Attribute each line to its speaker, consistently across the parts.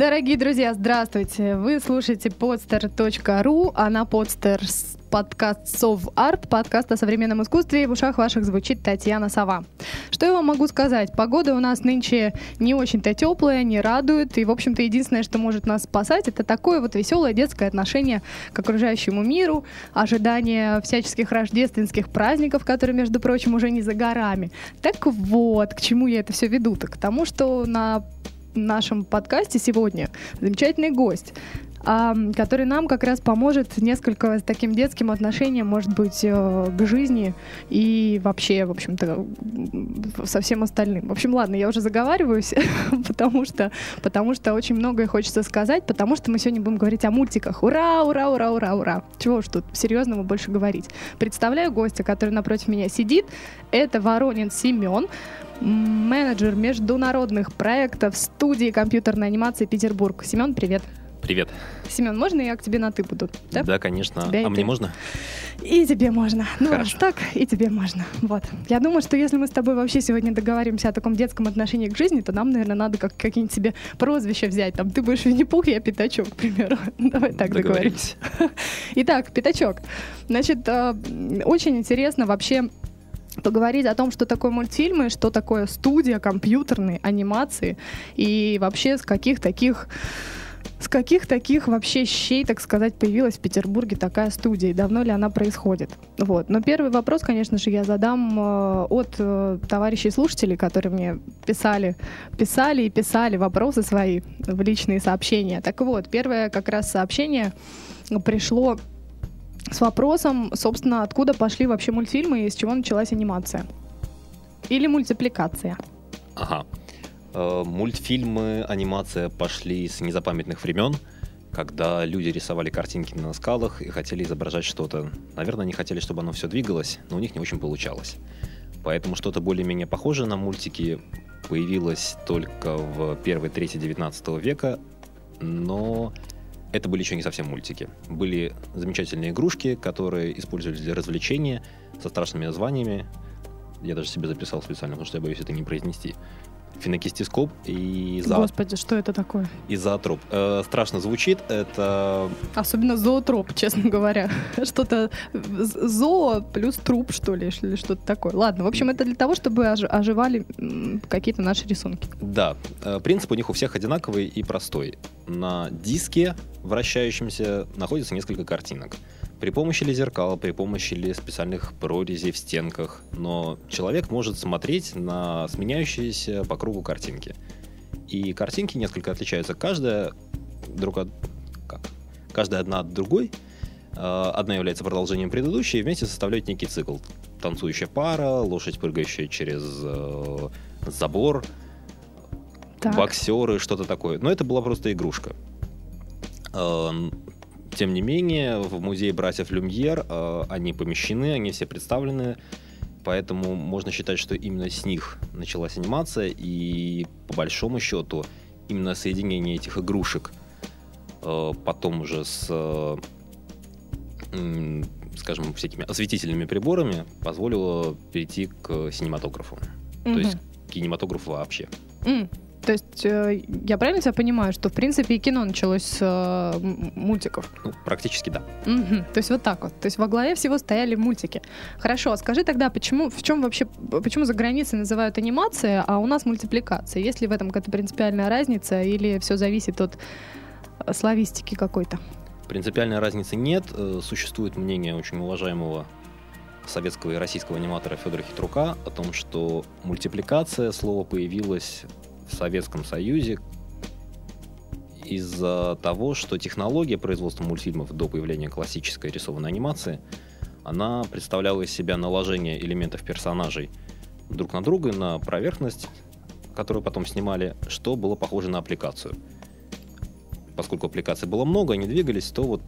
Speaker 1: Дорогие друзья, здравствуйте! Вы слушаете podster.ru, а на podster подкаст Сов Арт, подкаст о современном искусстве, и в ушах ваших звучит Татьяна Сова. Что я вам могу сказать? Погода у нас нынче не очень-то теплая, не радует, и, в общем-то, единственное, что может нас спасать, это такое вот веселое детское отношение к окружающему миру, ожидание всяческих рождественских праздников, которые, между прочим, уже не за горами. Так вот, к чему я это все веду-то? К тому, что на нашем подкасте сегодня замечательный гость который нам как раз поможет несколько с таким детским отношением, может быть, э, к жизни и вообще, в общем-то, со всем остальным. В общем, ладно, я уже заговариваюсь, потому что, потому что очень многое хочется сказать, потому что мы сегодня будем говорить о мультиках. Ура, ура, ура, ура, ура. Чего уж тут серьезного больше говорить. Представляю гостя, который напротив меня сидит. Это Воронин Семен менеджер международных проектов студии компьютерной анимации Петербург. Семен, привет.
Speaker 2: Привет.
Speaker 1: Семен, можно я к тебе на ты буду?
Speaker 2: Да, да конечно. Тебя а мне ты. можно?
Speaker 1: И тебе можно. Ну,
Speaker 2: Хорошо.
Speaker 1: так, и тебе можно. Вот. Я думаю, что если мы с тобой вообще сегодня договоримся о таком детском отношении к жизни, то нам, наверное, надо как какие-нибудь себе прозвища взять. Там ты будешь Винни-Пух, я Пятачок, к примеру. Давай так договоримся. Итак, Пятачок. Значит, э, очень интересно вообще поговорить о том, что такое мультфильмы, что такое студия компьютерной анимации и вообще с каких таких с каких таких вообще щей, так сказать, появилась в Петербурге такая студия? И давно ли она происходит? Вот. Но первый вопрос, конечно же, я задам э, от э, товарищей слушателей, которые мне писали, писали и писали вопросы свои в личные сообщения. Так вот, первое как раз сообщение пришло с вопросом, собственно, откуда пошли вообще мультфильмы и с чего началась анимация. Или мультипликация.
Speaker 2: Ага. Э, мультфильмы, анимация пошли с незапамятных времен, когда люди рисовали картинки на скалах и хотели изображать что-то. Наверное, они хотели, чтобы оно все двигалось, но у них не очень получалось. Поэтому что-то более-менее похожее на мультики появилось только в первой трети 19 века, но это были еще не совсем мультики. Были замечательные игрушки, которые использовались для развлечения, со страшными названиями. Я даже себе записал специально, потому что я боюсь это не произнести фенокистископ и
Speaker 1: за... Господи, что это такое?
Speaker 2: И зоотроп. Э, страшно звучит, это...
Speaker 1: Особенно зоотроп, честно говоря. Что-то зоо плюс труп, что ли, или что-то такое. Ладно, в общем, это для того, чтобы оживали какие-то наши рисунки.
Speaker 2: Да, э, принцип у них у всех одинаковый и простой. На диске вращающемся находится несколько картинок при помощи ли зеркала, при помощи ли специальных прорезей в стенках, но человек может смотреть на сменяющиеся по кругу картинки. И картинки несколько отличаются. Каждая друг от... как? Каждая одна от другой. А, одна является продолжением предыдущей и вместе составляют некий цикл. Танцующая пара, лошадь, прыгающая через э, забор, так. боксеры, что-то такое. Но это была просто игрушка. Э, тем не менее, в музее братьев Люмьер э, они помещены, они все представлены, поэтому можно считать, что именно с них началась анимация, и по большому счету именно соединение этих игрушек э, потом уже с, э, скажем, всякими осветительными приборами позволило перейти к синематографу, mm-hmm. то есть к кинематографу вообще.
Speaker 1: Mm. То есть э, я правильно тебя понимаю, что в принципе и кино началось с э, мультиков?
Speaker 2: Ну, практически да.
Speaker 1: Угу. То есть вот так вот. То есть во главе всего стояли мультики. Хорошо, а скажи тогда, почему, в чем вообще, почему за границей называют анимация, а у нас мультипликация? Есть ли в этом какая-то принципиальная разница или все зависит от э, славистики какой-то?
Speaker 2: Принципиальной разницы нет. Существует мнение очень уважаемого советского и российского аниматора Федора Хитрука о том, что мультипликация слово появилось в Советском Союзе из-за того, что технология производства мультфильмов до появления классической рисованной анимации, она представляла из себя наложение элементов персонажей друг на друга, на поверхность, которую потом снимали, что было похоже на аппликацию. Поскольку аппликаций было много, они двигались, то вот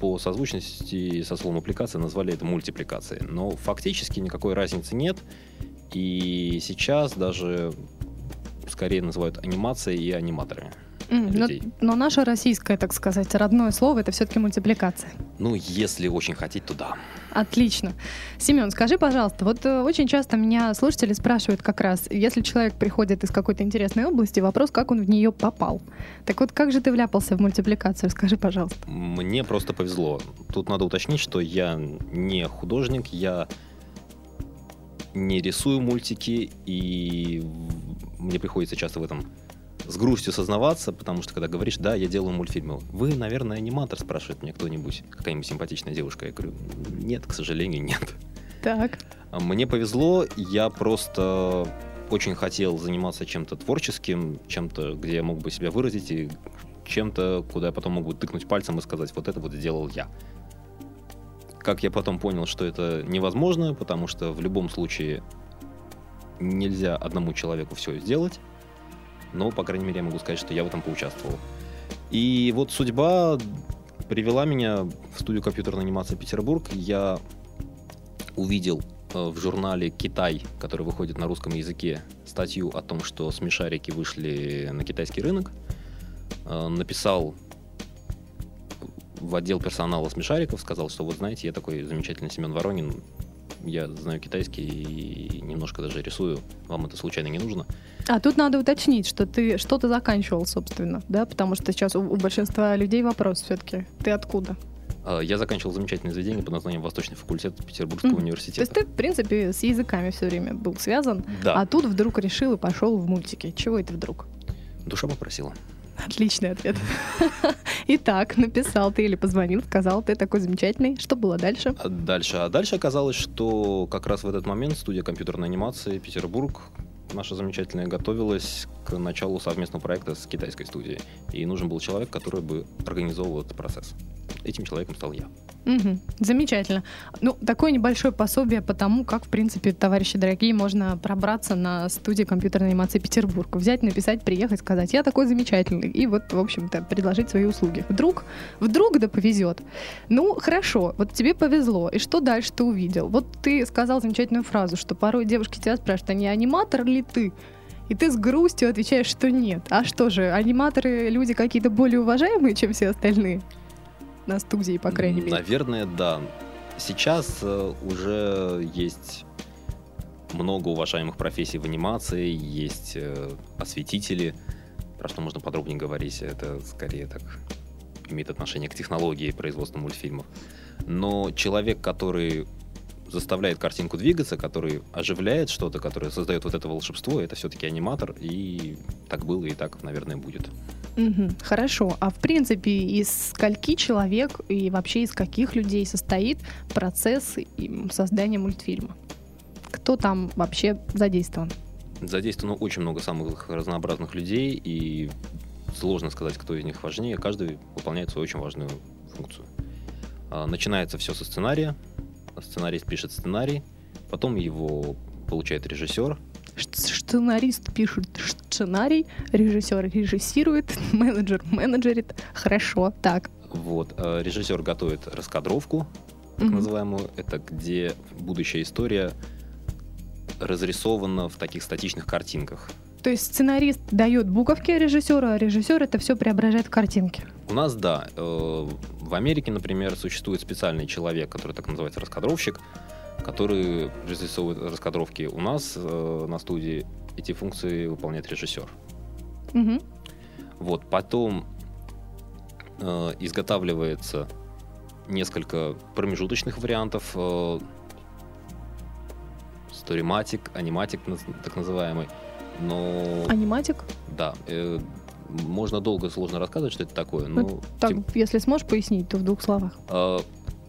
Speaker 2: по созвучности со словом аппликация назвали это мультипликацией. Но фактически никакой разницы нет. И сейчас даже скорее называют анимацией и аниматорами.
Speaker 1: М, но,
Speaker 2: людей.
Speaker 1: но наше российское, так сказать, родное слово это все-таки мультипликация.
Speaker 2: Ну, если очень хотеть, то да.
Speaker 1: Отлично. Семен, скажи, пожалуйста, вот э, очень часто меня слушатели спрашивают как раз, если человек приходит из какой-то интересной области, вопрос, как он в нее попал. Так вот, как же ты вляпался в мультипликацию? Скажи, пожалуйста.
Speaker 2: Мне просто повезло. Тут надо уточнить, что я не художник, я не рисую мультики, и мне приходится часто в этом с грустью сознаваться, потому что когда говоришь, да, я делаю мультфильмы, вы, наверное, аниматор, спрашивает меня кто-нибудь, какая-нибудь симпатичная девушка. Я говорю, нет, к сожалению, нет.
Speaker 1: Так.
Speaker 2: Мне повезло, я просто очень хотел заниматься чем-то творческим, чем-то, где я мог бы себя выразить, и чем-то, куда я потом мог бы тыкнуть пальцем и сказать, вот это вот сделал я. Как я потом понял, что это невозможно, потому что в любом случае нельзя одному человеку все сделать, но, по крайней мере, я могу сказать, что я в этом поучаствовал. И вот судьба привела меня в студию компьютерной анимации Петербург. Я увидел э, в журнале «Китай», который выходит на русском языке, статью о том, что смешарики вышли на китайский рынок. Э, Написал в отдел персонала смешариков, сказал, что вот знаете, я такой замечательный Семен Воронин, я знаю китайский и немножко даже рисую, вам это случайно не нужно.
Speaker 1: А тут надо уточнить, что ты что-то заканчивал, собственно, да, потому что сейчас у, у большинства людей вопрос все-таки. Ты откуда?
Speaker 2: Э, Я заканчивал замечательное заведение под названием Восточный факультет Петербургского.
Speaker 1: То
Speaker 2: университета.
Speaker 1: есть ты, в принципе, с языками все время был связан,
Speaker 2: Да,
Speaker 1: а тут вдруг решил и пошел в мультики. Чего это вдруг?
Speaker 2: душа попросила.
Speaker 1: Отличный ответ. Итак, написал ты или позвонил, сказал, ты такой замечательный. Что было дальше?
Speaker 2: А Дальше. А дальше оказалось, что как раз в этот момент студия компьютерной анимации Петербург наша замечательная готовилась к началу совместного проекта с китайской студией. И нужен был человек, который бы организовывал этот процесс. Этим человеком стал я.
Speaker 1: Мгм. Замечательно. Ну, такое небольшое пособие по тому, как, в принципе, товарищи дорогие, можно пробраться на студию компьютерной анимации Петербург. Взять, написать, приехать, сказать, я такой замечательный. И вот, в общем-то, предложить свои услуги. Вдруг, вдруг да повезет. Ну, хорошо, вот тебе повезло. И что дальше ты увидел? Вот ты сказал замечательную фразу, что порой девушки тебя спрашивают, а не аниматор ли ты? И ты с грустью отвечаешь, что нет. А что же, аниматоры люди какие-то более уважаемые, чем все остальные? На студии, по крайней мере.
Speaker 2: Наверное, да. Сейчас э, уже есть много уважаемых профессий в анимации, есть э, осветители, про что можно подробнее говорить. Это скорее так имеет отношение к технологии производства мультфильмов. Но человек, который заставляет картинку двигаться, который оживляет что-то, который создает вот это волшебство, это все-таки аниматор, и так было, и так, наверное, будет.
Speaker 1: Мгм, Хорошо. А в принципе, из скольки человек и вообще из каких людей состоит процесс создания мультфильма? Кто там вообще задействован?
Speaker 2: Задействовано очень много самых разнообразных людей, и сложно сказать, кто из них важнее. Каждый выполняет свою очень важную функцию. А, Начинается все со сценария. Сценарист пишет сценарий, потом его получает режиссер.
Speaker 1: Сценарист пишет сценарий, режиссер режиссирует, менеджер менеджерит. Хорошо, так.
Speaker 2: Вот. а Режиссер готовит раскадровку, так
Speaker 1: Мгм.
Speaker 2: называемую. Это где будущая история разрисована в таких статичных картинках.
Speaker 1: То есть сценарист дает буковки режиссеру, а режиссер это все преображает в картинки.
Speaker 2: У нас, да, э, в Америке, например, существует специальный человек, который так называется раскадровщик, который разрисовывает раскадровки. У нас э, на студии эти функции выполняет режиссер.
Speaker 1: Мгм.
Speaker 2: Вот, потом э, изготавливается несколько промежуточных вариантов. Э, сториматик, аниматик, так называемый. Но,
Speaker 1: Аниматик?
Speaker 2: да, э, можно долго и сложно рассказывать, что это такое. Но
Speaker 1: Ну, Так,
Speaker 2: тем-
Speaker 1: если сможешь пояснить, то в двух словах.
Speaker 2: Э,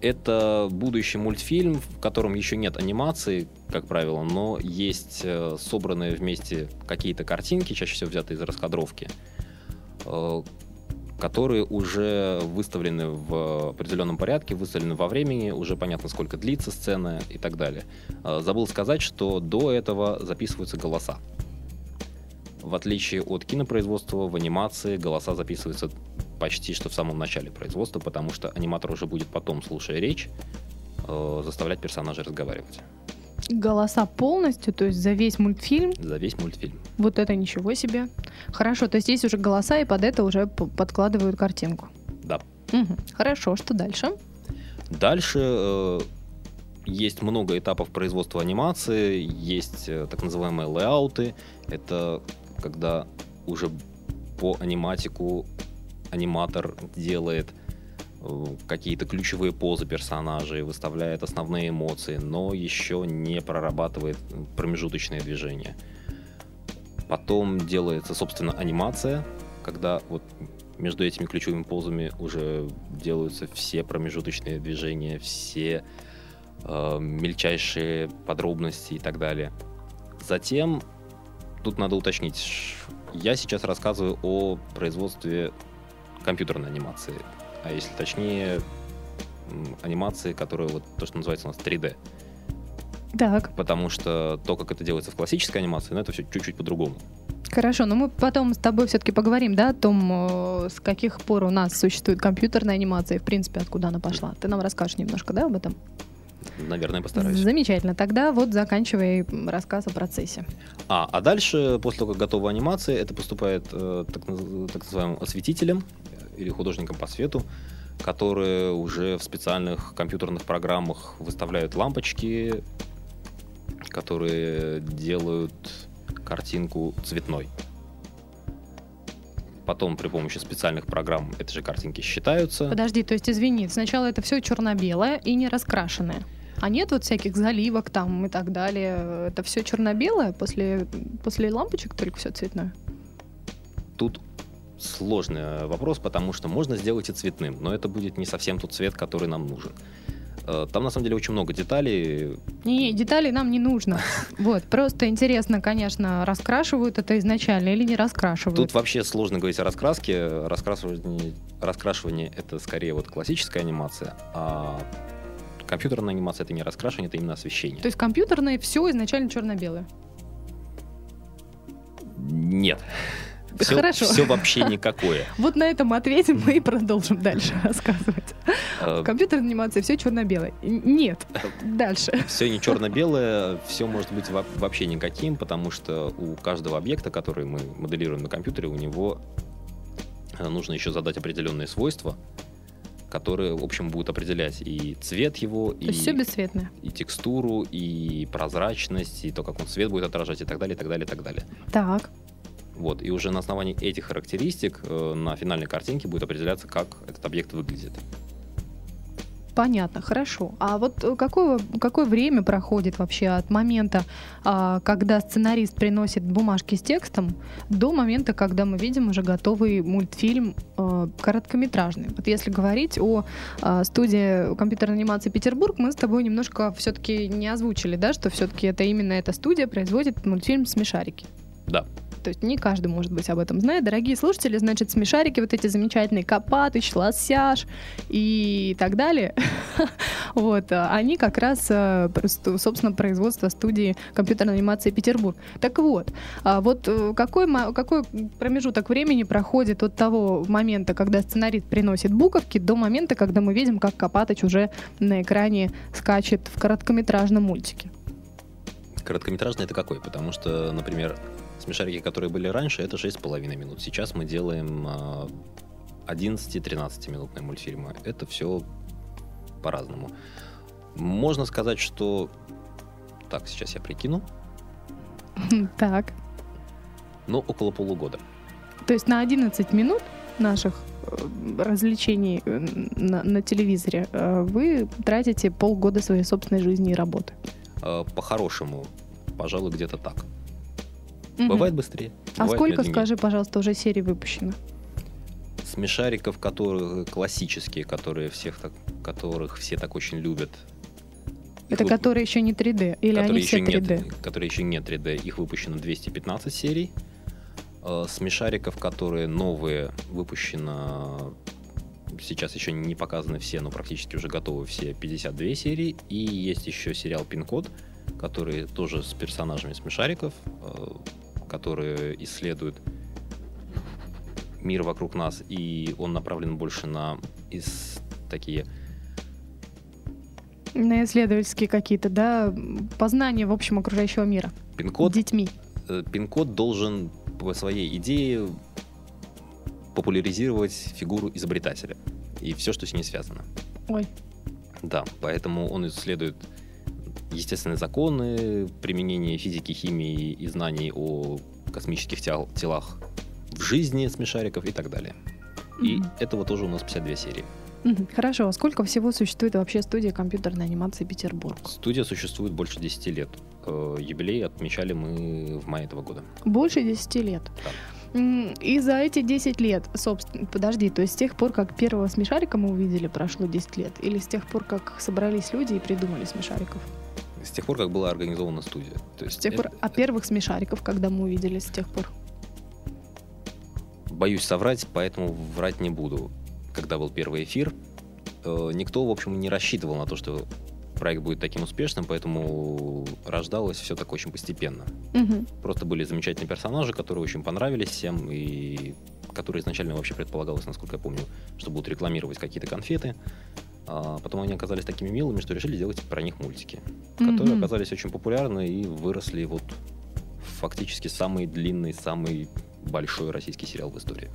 Speaker 2: Это будущий мультфильм, в котором еще нет анимации, как правило, но есть э, собранные вместе какие-то картинки, чаще всего взятые из раскадровки, э, которые уже выставлены в определенном порядке, выставлены во времени, уже понятно, сколько длится сцена и так далее. Э, Забыл сказать, что до этого записываются голоса. В отличие от кинопроизводства, в анимации голоса записываются почти что в самом начале производства, потому что аниматор уже будет потом, слушая речь, э, заставлять персонажей разговаривать
Speaker 1: Голоса полностью, то есть за весь мультфильм.
Speaker 2: за весь мультфильм.
Speaker 1: Вот это ничего себе. Хорошо, то есть есть уже голоса, и под это уже подкладывают картинку.
Speaker 2: Да.
Speaker 1: Мгм. Хорошо, что дальше?
Speaker 2: Дальше э, есть много этапов производства анимации, есть э, так называемые лейауты. Это когда уже по аниматику аниматор делает э, какие-то ключевые позы персонажей, выставляет основные эмоции, но еще не прорабатывает промежуточные движения. Потом делается, собственно, анимация, когда вот между этими ключевыми позами уже делаются все промежуточные движения, все э, мельчайшие подробности и так далее. Затем, тут надо уточнить, я сейчас рассказываю о производстве компьютерной анимации, а если точнее, анимации, которая вот то, что называется у нас 3D.
Speaker 1: Так,
Speaker 2: Потому что то, как это делается в классической анимации, ну, это все чуть-чуть по-другому.
Speaker 1: хорошо, но мы потом с тобой все-таки поговорим, да, о том, э, с каких пор у нас существует компьютерная анимация, и, в принципе, откуда она пошла. Ты нам расскажешь немножко, да, об этом?
Speaker 2: Наверное, постараюсь.
Speaker 1: Замечательно. Тогда вот заканчивай рассказ о процессе.
Speaker 2: А, а дальше, после того, как готова анимация, это поступает э, так, так называемым осветителем или художником по свету, которые уже в специальных компьютерных программах выставляют лампочки, которые делают картинку цветной. Потом при помощи специальных программ эти же картинки считаются.
Speaker 1: Подожди, то есть, извини, сначала это все черно-белое и не раскрашенное. А нет вот всяких заливок там и так далее. Это все черно-белое, после, после лампочек только все цветное.
Speaker 2: Тут сложный вопрос, потому что можно сделать и цветным, но это будет не совсем тот цвет, который нам нужен. Э, Там на самом деле очень много деталей.
Speaker 1: Не, деталей нам не нужно. Вот, просто интересно, конечно, раскрашивают это изначально или не раскрашивают.
Speaker 2: Тут вообще сложно говорить о раскраске. Раскрашивание, раскрашивание это скорее вот классическая анимация, а компьютерная анимация это не раскрашивание, это именно освещение.
Speaker 1: То есть компьютерное все изначально черно-белое.
Speaker 2: Нет. Все,
Speaker 1: Хорошо.
Speaker 2: все вообще никакое.
Speaker 1: Вот на этом ответим мы и продолжим дальше рассказывать.
Speaker 2: Э,
Speaker 1: В компьютерной анимации все черно-белое. Нет. Дальше.
Speaker 2: Все не черно-белое, все может быть во- вообще никаким, потому что у каждого объекта, который мы моделируем на компьютере, у него э, нужно еще задать определенные свойства, которые, в общем, будут определять и цвет его,
Speaker 1: То
Speaker 2: и,
Speaker 1: все бесцветное.
Speaker 2: и текстуру, и прозрачность, и то, как он свет будет отражать, и так далее, и так далее, и так далее.
Speaker 1: Так.
Speaker 2: Вот, и уже на основании этих характеристик э, на финальной картинке будет определяться, как этот объект выглядит.
Speaker 1: Понятно, хорошо. А вот э, какое, какое время проходит вообще от момента, а, когда сценарист приносит бумажки с текстом, до момента, когда мы видим уже готовый мультфильм э, короткометражный? Вот если говорить о а, студии компьютерной анимации Петербург, мы с тобой немножко все-таки не озвучили, да, что все-таки это именно эта студия производит мультфильм «Смешарики».
Speaker 2: Да.
Speaker 1: То есть не каждый, может быть, об этом знает. Дорогие слушатели, значит, смешарики, вот эти замечательные Копатыч, Лосяш и так далее, вот, а, они как раз, э, собственно, производство студии компьютерной анимации Петербург. Так вот, а вот э, какой, какой промежуток времени проходит от того момента, когда сценарист приносит буковки, до момента, когда мы видим, как Копатыч уже на экране скачет в короткометражном мультике?
Speaker 2: Короткометражный это какой? Потому что, например, смешарики, которые были раньше, это 6,5 минут. Сейчас мы делаем а, 11-13 минутные мультфильмы. Это все по-разному. Можно сказать, что... Так, сейчас я прикину.
Speaker 1: Так.
Speaker 2: Ну, около полугода.
Speaker 1: То есть на 11 минут наших э, развлечений э, на, на телевизоре э, вы тратите полгода своей собственной жизни и работы.
Speaker 2: А, По-хорошему, пожалуй, где-то так.
Speaker 1: Мгм.
Speaker 2: Бывает быстрее.
Speaker 1: А
Speaker 2: бывает
Speaker 1: сколько,
Speaker 2: медленнее.
Speaker 1: скажи, пожалуйста, уже серий выпущено?
Speaker 2: Смешариков, которые классические, которые всех так, которых все так очень любят.
Speaker 1: Это
Speaker 2: вып-
Speaker 1: которые еще не 3D? Или
Speaker 2: которые
Speaker 1: они все
Speaker 2: еще
Speaker 1: 3D?
Speaker 2: Нет, которые еще нет 3D. Их выпущено 215 серий. Э, Смешариков, которые новые, выпущено сейчас еще не показаны все, но практически уже готовы все 52 серии. И есть еще сериал Пин-код, который тоже с персонажами смешариков, э, которые исследуют мир вокруг нас, и он направлен больше на из такие
Speaker 1: На исследовательские какие-то, да, познания, в общем, окружающего мира.
Speaker 2: пин-код.
Speaker 1: Детьми.
Speaker 2: Э, Пин-код должен по своей идее популяризировать фигуру изобретателя и все, что с ней связано.
Speaker 1: Ой.
Speaker 2: Да, поэтому он исследует естественные законы, применение физики, химии и знаний о космических тел- телах в жизни смешариков и так далее. И
Speaker 1: Мгм.
Speaker 2: этого тоже у нас 52 серии.
Speaker 1: Хорошо, а сколько всего существует вообще студия компьютерной анимации Петербург?
Speaker 2: Студия существует больше 10 лет. Э, Юбилей отмечали мы в мае этого года.
Speaker 1: Больше 10 лет. М, И за эти 10 лет, собственно, подожди, то есть с тех пор, как первого смешарика мы увидели, прошло 10 лет? Или с тех пор, как собрались люди и придумали смешариков?
Speaker 2: С тех пор, как была организована студия. То есть
Speaker 1: С тех пор,
Speaker 2: это-
Speaker 1: а первых смешариков, когда мы увидели с тех пор?
Speaker 2: Боюсь соврать, поэтому врать не буду. Когда был первый эфир, э, никто, в общем, не рассчитывал на то, что проект будет таким успешным, поэтому рождалось все так очень постепенно.
Speaker 1: Мгм.
Speaker 2: Просто были замечательные персонажи, которые очень понравились всем, и которые изначально вообще предполагалось, насколько я помню, что будут рекламировать какие-то конфеты. А потом они оказались такими милыми, что решили делать про них мультики, которые
Speaker 1: Мгм.
Speaker 2: оказались очень популярны и выросли вот фактически самый длинный, самый большой российский сериал в истории.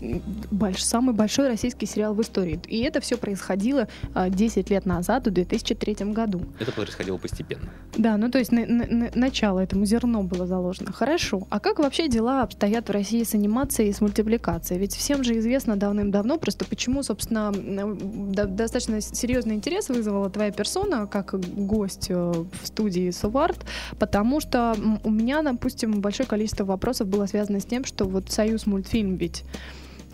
Speaker 1: Больш- самый большой российский сериал в истории. И это все происходило а, 10 лет назад, в 2003 году.
Speaker 2: Это происходило постепенно.
Speaker 1: Да, ну то есть на- на- на- начало этому зерно было заложено. Хорошо. А как вообще дела обстоят в России с анимацией и с мультипликацией? Ведь всем же известно давным-давно просто почему, собственно, достаточно серьезный интерес вызвала твоя персона как гость э, в студии Суварт, потому что у меня, допустим, большое количество вопросов было связано с тем, что вот Союз мультфильм ведь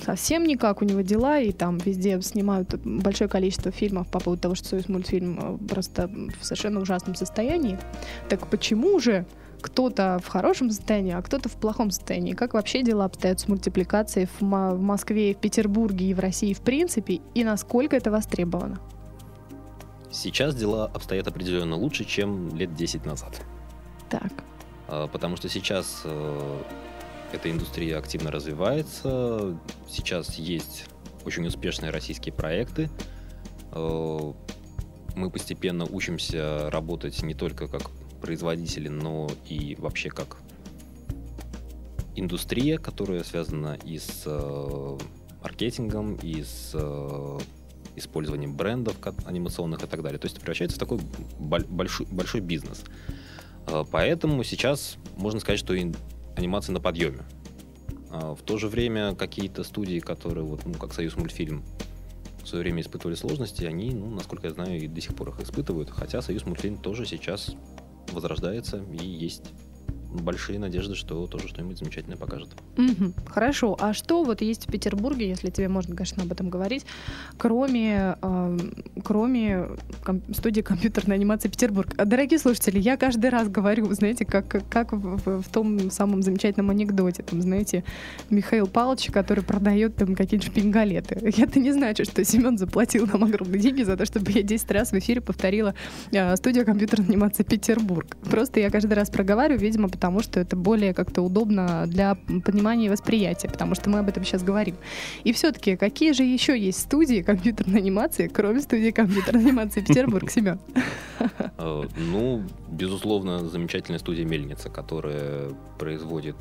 Speaker 1: совсем никак у него дела, и там везде снимают большое количество фильмов по поводу того, что Союз мультфильм э, просто в совершенно ужасном состоянии. Так почему же кто-то в хорошем состоянии, а кто-то в плохом состоянии? Как вообще дела обстоят с мультипликацией в, в Москве, в Петербурге и в России в принципе, и насколько это востребовано?
Speaker 2: Сейчас дела обстоят определенно лучше, чем лет 10 назад.
Speaker 1: Так.
Speaker 2: А, Потому что сейчас э, эта индустрия активно развивается. Сейчас есть очень успешные российские проекты. Э, Мы постепенно учимся работать не только как производители, но и вообще как индустрия, которая связана и с э, маркетингом, и с э, использованием брендов анимационных и так далее. То есть это превращается в такой боль- большой, большой бизнес. Поэтому сейчас можно сказать, что анимация на подъеме. А В то же время какие-то студии, которые, вот, ну, как Союз мультфильм, в свое время испытывали сложности, они, ну, насколько я знаю, и до сих пор их испытывают. Хотя Союз мультфильм тоже сейчас возрождается и есть большие надежды, что тоже что-нибудь замечательное покажет.
Speaker 1: Мгм. Хорошо. А что вот есть в Петербурге, если тебе можно, конечно, об этом говорить, кроме, эм, кроме ком- студии компьютерной анимации Петербург? Дорогие слушатели, я каждый раз говорю, знаете, как, как- в, в- том самом замечательном анекдоте, там, знаете, Михаил Павлович, который продает там какие-нибудь шпингалеты. Это не значит, что Семен заплатил нам огромные деньги за то, чтобы я 10 раз в эфире повторила э, студию компьютерной анимации Петербург. Просто я каждый раз проговариваю, видимо, потому что это более как-то удобно для понимания и восприятия, потому что мы об этом сейчас говорим. И все-таки, какие же еще есть студии компьютерной анимации, кроме студии компьютерной анимации Петербург, Семен?
Speaker 2: Э, Ну, безусловно, замечательная студия Мельница, которая производит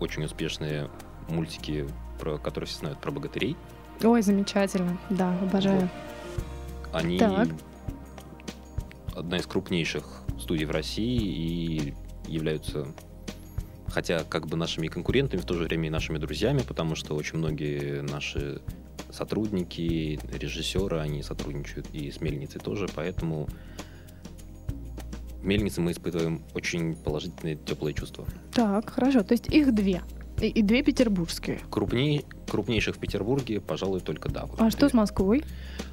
Speaker 2: очень успешные мультики, про которые все знают про богатырей.
Speaker 1: Ой, замечательно. Да, обожаю.
Speaker 2: Они
Speaker 1: Так.
Speaker 2: одна из крупнейших студий в России и являются, хотя как бы нашими конкурентами, в то же время и нашими друзьями, потому что очень многие наши сотрудники, режиссеры, они сотрудничают и с Мельницей тоже, поэтому в Мельнице мы испытываем очень положительные, теплые чувства.
Speaker 1: Так, хорошо. То есть их две. И, и две петербургские.
Speaker 2: Крупней, крупнейших в Петербурге, пожалуй, только да. вот
Speaker 1: А
Speaker 2: две.
Speaker 1: что с Москвой?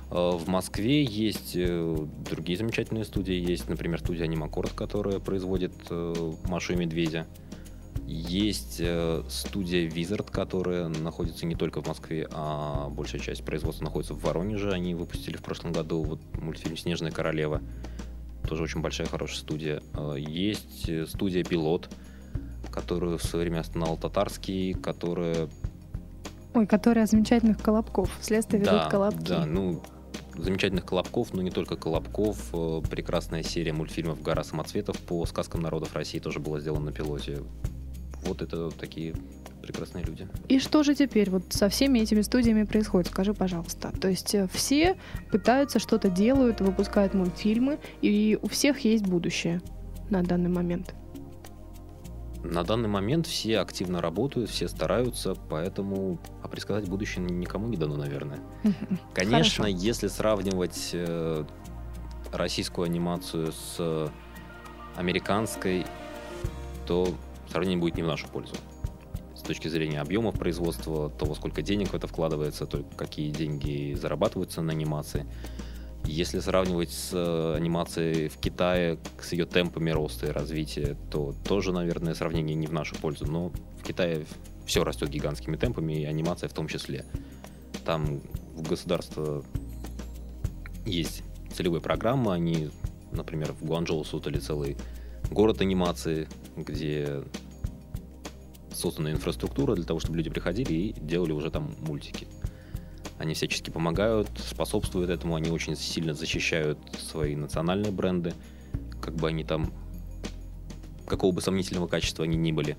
Speaker 2: Э, В Москве есть э, другие замечательные студии. Есть, например, студия Анимакорд, которая производит э, Машу и Медведя. Есть студия Wizard, которая находится не только в Москве, а большая часть производства находится в Воронеже. Они выпустили в прошлом году вот мультфильм «Снежная королева». Тоже очень большая, хорошая студия. Есть студия «Пилот», которую в свое время останавливал Татарский, которая
Speaker 1: Ой, которая замечательных колобков. Следствие ведут
Speaker 2: да,
Speaker 1: колобки.
Speaker 2: да, ну, замечательных колобков, но не только колобков. Э, Прекрасная серия мультфильмов «Гора самоцветов» по сказкам народов России тоже была сделана на пилоте. Вот это такие прекрасные люди.
Speaker 1: И что же теперь вот со всеми этими студиями происходит? Скажи, пожалуйста. То есть э, все пытаются что-то делают, выпускают мультфильмы, и у всех есть будущее на данный момент.
Speaker 2: На данный момент все активно работают, все стараются, поэтому а предсказать будущее никому не дано, наверное. Конечно,
Speaker 1: Хорошо.
Speaker 2: если сравнивать э, российскую анимацию с американской, то сравнение будет не в нашу пользу. С точки зрения объемов производства, того, сколько денег в это вкладывается, то какие деньги зарабатываются на анимации. Если сравнивать с э, анимацией в Китае, с ее темпами роста и развития, то тоже, наверное, сравнение не в нашу пользу. Но в Китае все растет гигантскими темпами, и анимация в том числе. Там в государство есть целевые программы, они, например, в Гуанчжоу создали целый город анимации, где создана инфраструктура для того, чтобы люди приходили и делали уже там мультики. Они всячески помогают, способствуют этому, они очень сильно защищают свои национальные бренды, как бы они там, какого бы сомнительного качества они ни были.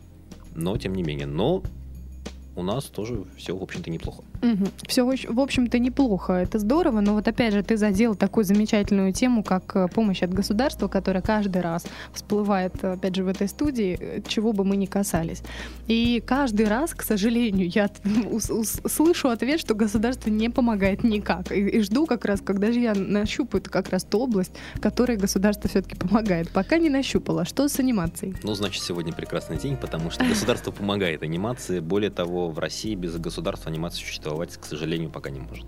Speaker 2: Но, тем не менее, но у нас тоже все, в общем-то, неплохо.
Speaker 1: Все, в общем-то, неплохо. Это здорово, но вот опять же ты задел такую замечательную тему, как э, помощь от государства, которая каждый раз всплывает, опять же, в этой студии, э, чего бы мы ни касались. И каждый раз, к сожалению, я ус- слышу ответ, что государство не помогает никак. И, и жду как раз, когда же я нащупаю как раз ту область, которой государство все-таки помогает. Пока не нащупала. Что с анимацией?
Speaker 2: Ну, значит, сегодня прекрасный день, потому что государство помогает анимации. Более того, в России без государства анимация существовать, к сожалению, пока не может.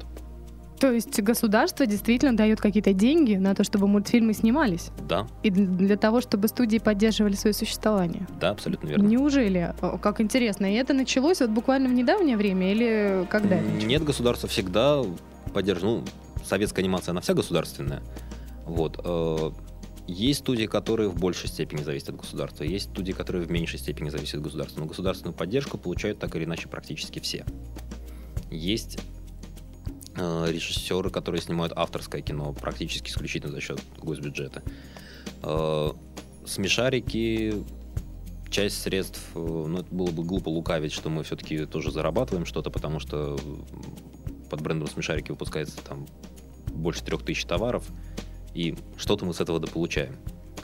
Speaker 1: То есть государство действительно дает какие-то деньги на то, чтобы мультфильмы снимались?
Speaker 2: Да,
Speaker 1: И для того, чтобы студии поддерживали свое существование?
Speaker 2: да, абсолютно верно.
Speaker 1: Неужели? Как интересно. И это началось вот буквально в недавнее время или когда?
Speaker 2: Нет, государство всегда поддерживает. Ну, советская анимация, она вся государственная. Вот. э, Есть студии, которые в большей степени зависят от государства, есть студии, которые в меньшей степени зависят от государства. Но государственную поддержку получают так или иначе практически все. Есть э, режиссеры, которые снимают авторское кино практически исключительно за счет госбюджета. Э, Смешарики, часть средств, э, ну, это было бы глупо лукавить, что мы все-таки тоже зарабатываем что-то, потому что под брендом смешарики выпускается там больше трех тысяч товаров, и что-то мы с этого дополучаем.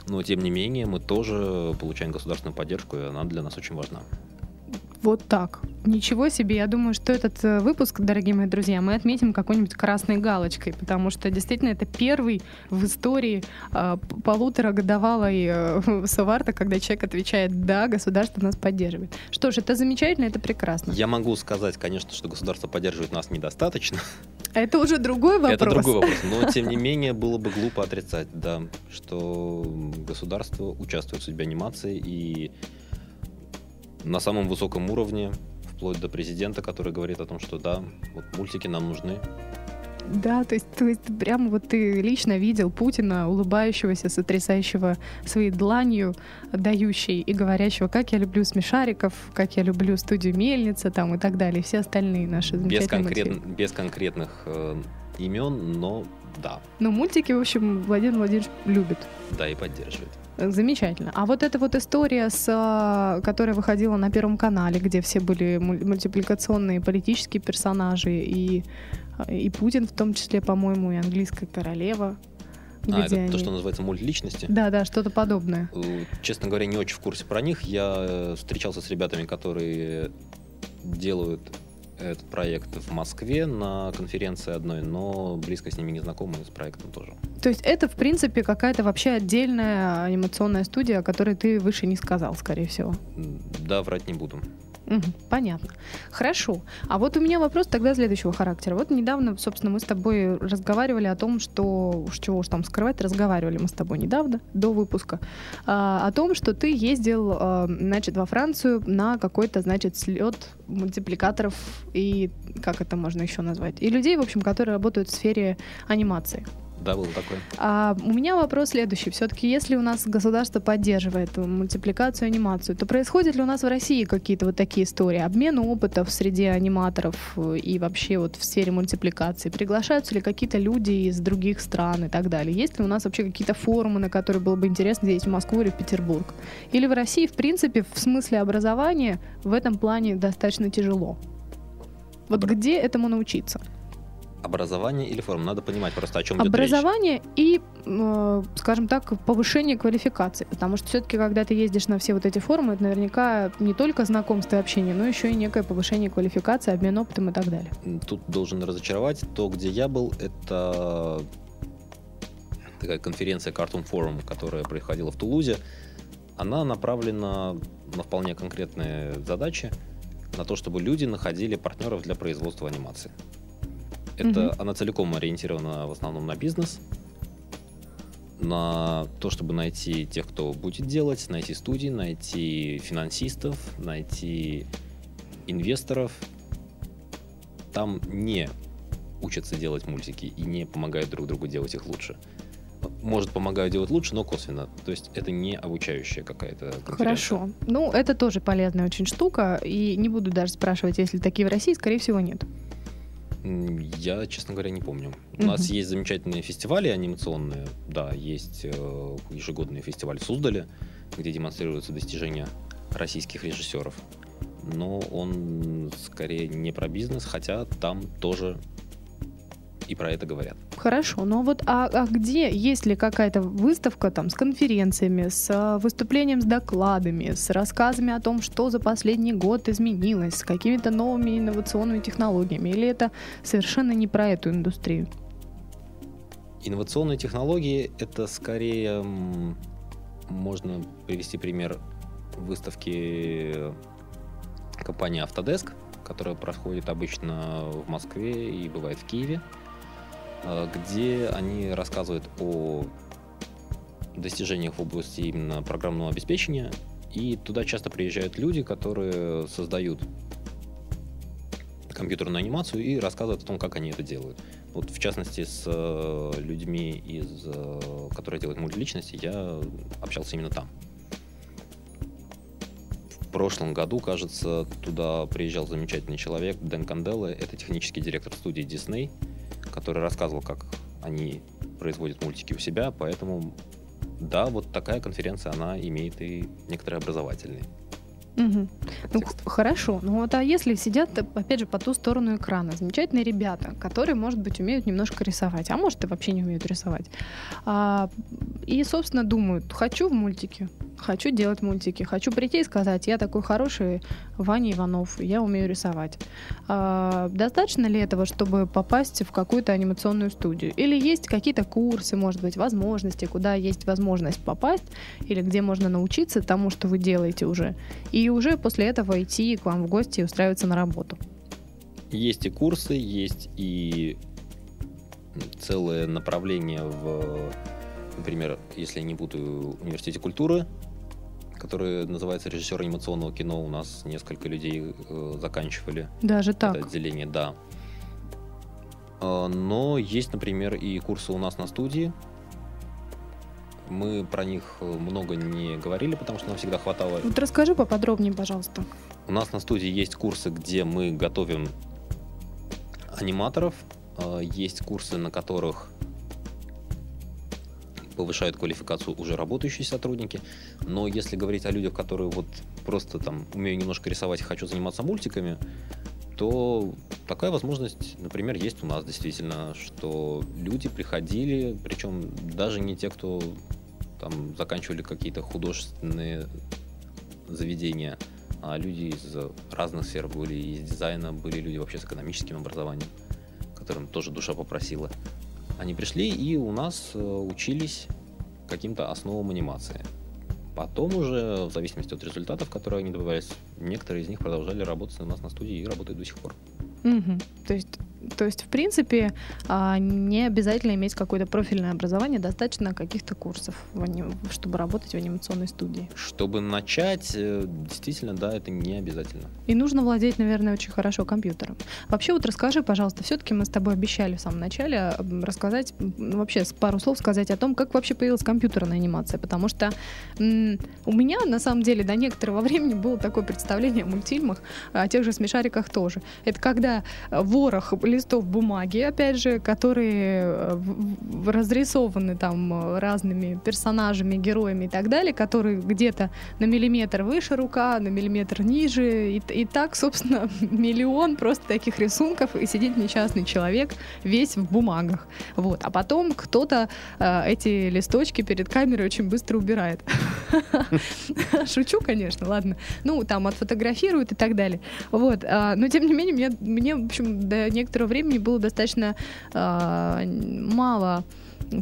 Speaker 2: Но, тем не менее, мы тоже получаем государственную поддержку, и она для нас очень важна.
Speaker 1: Вот так. Ничего себе. Я думаю, что этот э, выпуск, дорогие мои друзья, мы отметим какой-нибудь красной галочкой, потому что действительно это первый в истории э, полуторагодовалой э, Саварта, когда человек отвечает «да, государство нас поддерживает». Что ж, это замечательно, это прекрасно.
Speaker 2: Я могу сказать, конечно, что государство поддерживает нас недостаточно.
Speaker 1: Это уже другой вопрос.
Speaker 2: Это другой вопрос. Но, тем не менее, было бы глупо отрицать, да, что государство участвует в судьбе анимации и на самом высоком уровне, вплоть до президента, который говорит о том, что да, вот мультики нам нужны.
Speaker 1: Да, то есть, то есть прямо вот ты лично видел Путина, улыбающегося, сотрясающего своей дланью, дающей и говорящего, как я люблю смешариков, как я люблю студию Мельница там и так далее, и все остальные наши
Speaker 2: Без,
Speaker 1: замечательные
Speaker 2: конкрет-
Speaker 1: мультфильмы.
Speaker 2: без конкретных э, имен, но да,
Speaker 1: Но мультики, в общем, Владимир Владимирович любит.
Speaker 2: да и поддерживает.
Speaker 1: Замечательно. А вот эта вот история, с, а, которая выходила на Первом канале, где все были муль- мультипликационные политические персонажи, и, и Путин в том числе, по-моему, и английская королева.
Speaker 2: А, это то,
Speaker 1: они-
Speaker 2: что называется мультличности.
Speaker 1: Да, да, что-то подобное.
Speaker 2: Честно говоря, не очень в курсе про них. Я э, встречался с ребятами, которые делают этот проект в Москве на конференции одной, но близко с ними не знакомы с проектом тоже.
Speaker 1: То есть это, в принципе, какая-то вообще отдельная анимационная студия, о которой ты выше не сказал, скорее всего.
Speaker 2: Да, врать не буду.
Speaker 1: Понятно. Хорошо. А вот у меня вопрос тогда следующего характера. Вот недавно, собственно, мы с тобой разговаривали о том, что уж чего уж там скрывать, разговаривали мы с тобой недавно, до выпуска, а, о том, что ты ездил, а, значит, во Францию на какой-то, значит, слет мультипликаторов и как это можно еще назвать? И людей, в общем, которые работают в сфере анимации.
Speaker 2: Да, было такое.
Speaker 1: А у меня вопрос следующий. Все-таки, если у нас государство поддерживает мультипликацию анимацию, то происходят ли у нас в России какие-то вот такие истории? Обмен опытов среди аниматоров э, и вообще вот в сфере мультипликации? Приглашаются ли какие-то люди из других стран и так далее? Есть ли у нас вообще какие-то форумы, на которые было бы интересно ездить в Москву или в Петербург? Или в России, в принципе, в смысле образования в этом плане достаточно тяжело? Вот
Speaker 2: Обра-
Speaker 1: где этому научиться?
Speaker 2: Образование или форма? Надо понимать просто, о чем идет речь.
Speaker 1: Образование и, э, скажем так, повышение квалификации. Потому что все-таки, когда ты ездишь на все вот эти форумы, это наверняка не только знакомство и общение, но еще и некое повышение квалификации, обмен опытом и так далее.
Speaker 2: Тут должен разочаровать. То, где я был, это такая конференция Cartoon Forum, которая происходила в Тулузе. Она направлена на вполне конкретные задачи, на то, чтобы люди находили партнеров для производства анимации. Это
Speaker 1: Мгм.
Speaker 2: она целиком ориентирована в основном на бизнес, на то, чтобы найти тех, кто будет делать, найти студии, найти финансистов, найти инвесторов. Там не учатся делать мультики и не помогают друг другу делать их лучше. Может, помогают делать лучше, но косвенно. То есть это не обучающая какая-то.
Speaker 1: Хорошо. Ну, это тоже полезная очень штука. И не буду даже спрашивать, есть ли такие в России, скорее всего, нет.
Speaker 2: Я, честно говоря, не помню. У нас есть замечательные фестивали анимационные. Да, есть э, ежегодный фестиваль в Суздале, где демонстрируются достижения российских режиссеров. Но он скорее не про бизнес, хотя там тоже и про это говорят.
Speaker 1: Хорошо, но вот а, а где, есть ли какая-то выставка там с конференциями, с а, выступлением с докладами, с рассказами о том, что за последний год изменилось, с какими-то новыми инновационными технологиями, или это совершенно не про эту индустрию?
Speaker 2: Инновационные технологии это скорее можно привести пример выставки компании Autodesk, которая проходит обычно в Москве и бывает в Киеве, э, где они рассказывают о достижениях в области именно программного обеспечения. И туда часто приезжают люди, которые создают компьютерную анимацию и рассказывают о том, как они это делают. Вот в частности с э, людьми, из, э, которые делают мультиличности, я общался именно там. В прошлом году, кажется, туда приезжал замечательный человек, Дэн Канделло, это технический директор студии Disney, который рассказывал, как они производят мультики у себя, поэтому да, вот такая конференция, она имеет и некоторые образовательные.
Speaker 1: Мгм. Ну, хорошо. Ну вот, а если сидят, опять же, по ту сторону экрана, замечательные ребята, которые, может быть, умеют немножко рисовать, а может, и вообще не умеют рисовать. А, и, собственно, думают, хочу в мультике, хочу делать мультики, хочу прийти и сказать, я такой хороший Ваня Иванов, я умею рисовать. А, достаточно ли этого, чтобы попасть в какую-то анимационную студию? Или есть какие-то курсы, может быть, возможности, куда есть возможность попасть, или где можно научиться тому, что вы делаете уже, и уже после этого идти к вам в гости и устраиваться на работу.
Speaker 2: Есть и курсы, есть и целое направление в, например, если я не буду, университете культуры, который называется режиссер анимационного кино. У нас несколько людей э, заканчивали
Speaker 1: Даже
Speaker 2: это
Speaker 1: так.
Speaker 2: отделение, да. А, Но есть, например, и курсы у нас на студии. Мы про них э, много не говорили, потому что нам всегда хватало
Speaker 1: Вот расскажи поподробнее, пожалуйста.
Speaker 2: у нас на студии есть курсы, где мы готовим аниматоров. Э, Есть курсы, на которых повышают квалификацию уже работающие сотрудники. Но если говорить о людях, которые вот просто там умею немножко рисовать и хочу заниматься мультиками, то такая возможность, например, есть у нас действительно, что люди приходили, причем даже не те, кто там заканчивали какие-то художественные заведения, а люди из разных сфер были, из дизайна, были люди вообще с экономическим образованием, которым тоже душа попросила. Они пришли и у нас э, учились каким-то основам анимации. Потом уже, в зависимости от результатов, которые они добивались, некоторые из них продолжали работать у нас на студии и работают до сих пор.
Speaker 1: Мгм. То есть То есть, в принципе, а, не обязательно иметь какое-то профильное образование, достаточно каких-то курсов, чтобы работать в анимационной студии.
Speaker 2: Чтобы начать, э, действительно, да, это не обязательно.
Speaker 1: И нужно владеть, наверное, очень хорошо компьютером. Вообще, вот расскажи, пожалуйста, все-таки мы с тобой обещали в самом начале рассказать, ну, вообще пару слов сказать о том, как вообще появилась компьютерная анимация, потому что м, у меня, на самом деле, до некоторого времени было такое представление о мультфильмах, о тех же смешариках тоже. Это когда э, ворох листов бумаги, опять же, которые э, разрисованы там э, разными персонажами, героями и так далее, которые где-то на миллиметр выше рука, на миллиметр ниже. И, и так, собственно, миллион просто таких рисунков, и сидит несчастный человек весь в бумагах. Вот. А потом кто-то э, эти листочки перед камерой очень быстро убирает. Шучу, конечно, ладно. Ну, там отфотографируют и так далее. Вот. а, Но, тем не менее, мне, мне, в общем, до некоторого времени было достаточно а, мало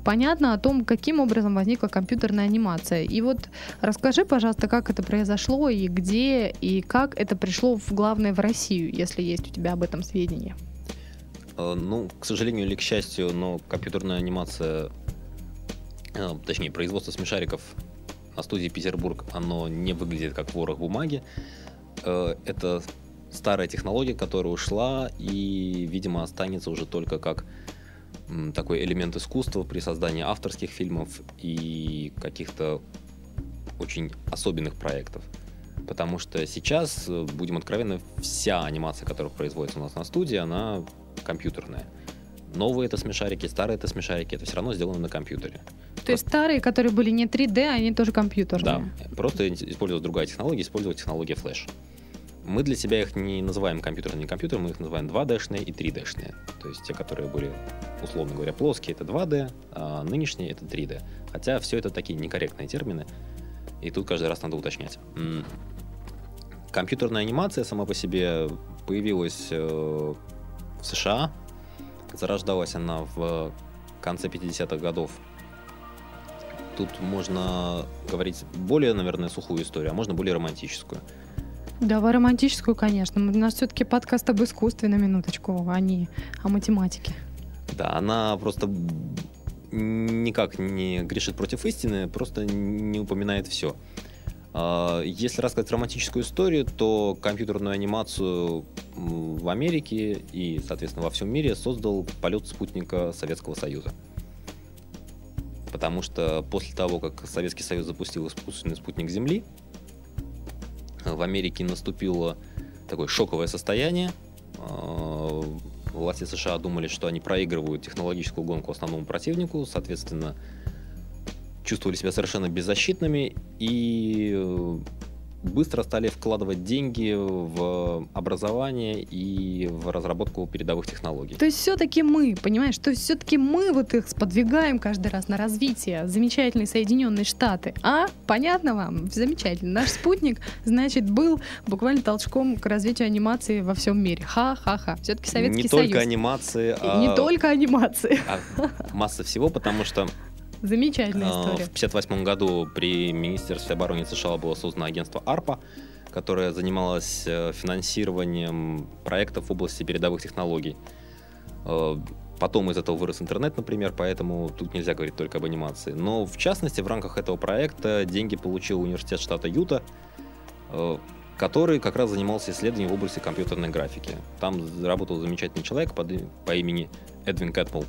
Speaker 1: понятно о том, каким образом возникла компьютерная анимация. И вот расскажи, пожалуйста, как это произошло и где, и как это пришло в главное в Россию, если есть у тебя об этом сведения.
Speaker 2: Э, Ну, к сожалению или к счастью, но компьютерная анимация, э, точнее, производство смешариков на студии Петербург, оно не выглядит как ворох бумаги. Э, Это старая технология, которая ушла и, видимо, останется уже только как такой элемент искусства при создании авторских фильмов и каких-то очень особенных проектов. Потому что сейчас, э, будем откровенны, вся анимация, которая производится у нас на студии, она компьютерная. Новые это смешарики, старые это смешарики, это все равно сделано на компьютере.
Speaker 1: То есть старые, которые были не 3D, они тоже компьютерные.
Speaker 2: Да, просто использовалась другая технология, использовалась технология Flash. Мы для себя их не называем компьютерными компьютерами, мы их называем 2D-шные и 3D-шные. То есть те, которые были, условно говоря, плоские, это 2D, а нынешние это 3D. Хотя все это такие некорректные термины, и тут каждый раз надо уточнять. Компьютерная анимация сама по себе появилась э, в США. Зарождалась она в конце 50-х годов тут можно говорить более, наверное, сухую историю, а можно более романтическую.
Speaker 1: Давай романтическую, конечно. У нас все-таки подкаст об искусстве на минуточку, а не о математике.
Speaker 2: Да, она просто никак не грешит против истины, просто не упоминает все. Если рассказать романтическую историю, то компьютерную анимацию в Америке и, соответственно, во всем мире создал полет спутника Советского Союза. Потому что после того, как Советский Союз запустил искусственный спутник Земли, в Америке наступило такое шоковое состояние. А, Власти США думали, что они проигрывают технологическую гонку основному противнику, соответственно, чувствовали себя совершенно беззащитными и э, быстро стали вкладывать деньги в образование и в разработку передовых технологий.
Speaker 1: То есть все-таки мы, понимаешь, то есть все-таки мы вот их сподвигаем каждый раз на развитие замечательной Соединенные Штаты. А? Понятно вам? Замечательно. Наш спутник, значит, был буквально толчком к развитию анимации во всем мире. Ха-ха-ха. Все-таки Советский
Speaker 2: Не
Speaker 1: Союз.
Speaker 2: только анимации, а,
Speaker 1: Не только анимации.
Speaker 2: а масса всего, потому что
Speaker 1: Замечательная
Speaker 2: А,
Speaker 1: история.
Speaker 2: В 1958 году при Министерстве обороны США было создано агентство ARPA, которое занималось э, финансированием проектов в области передовых технологий. Э, Потом из этого вырос интернет, например, поэтому тут нельзя говорить только об анимации. Но в частности, в рамках этого проекта деньги получил университет штата Юта, э, который как раз занимался исследованием в области компьютерной графики. Там работал замечательный человек под по имени Эдвин Кэтмул,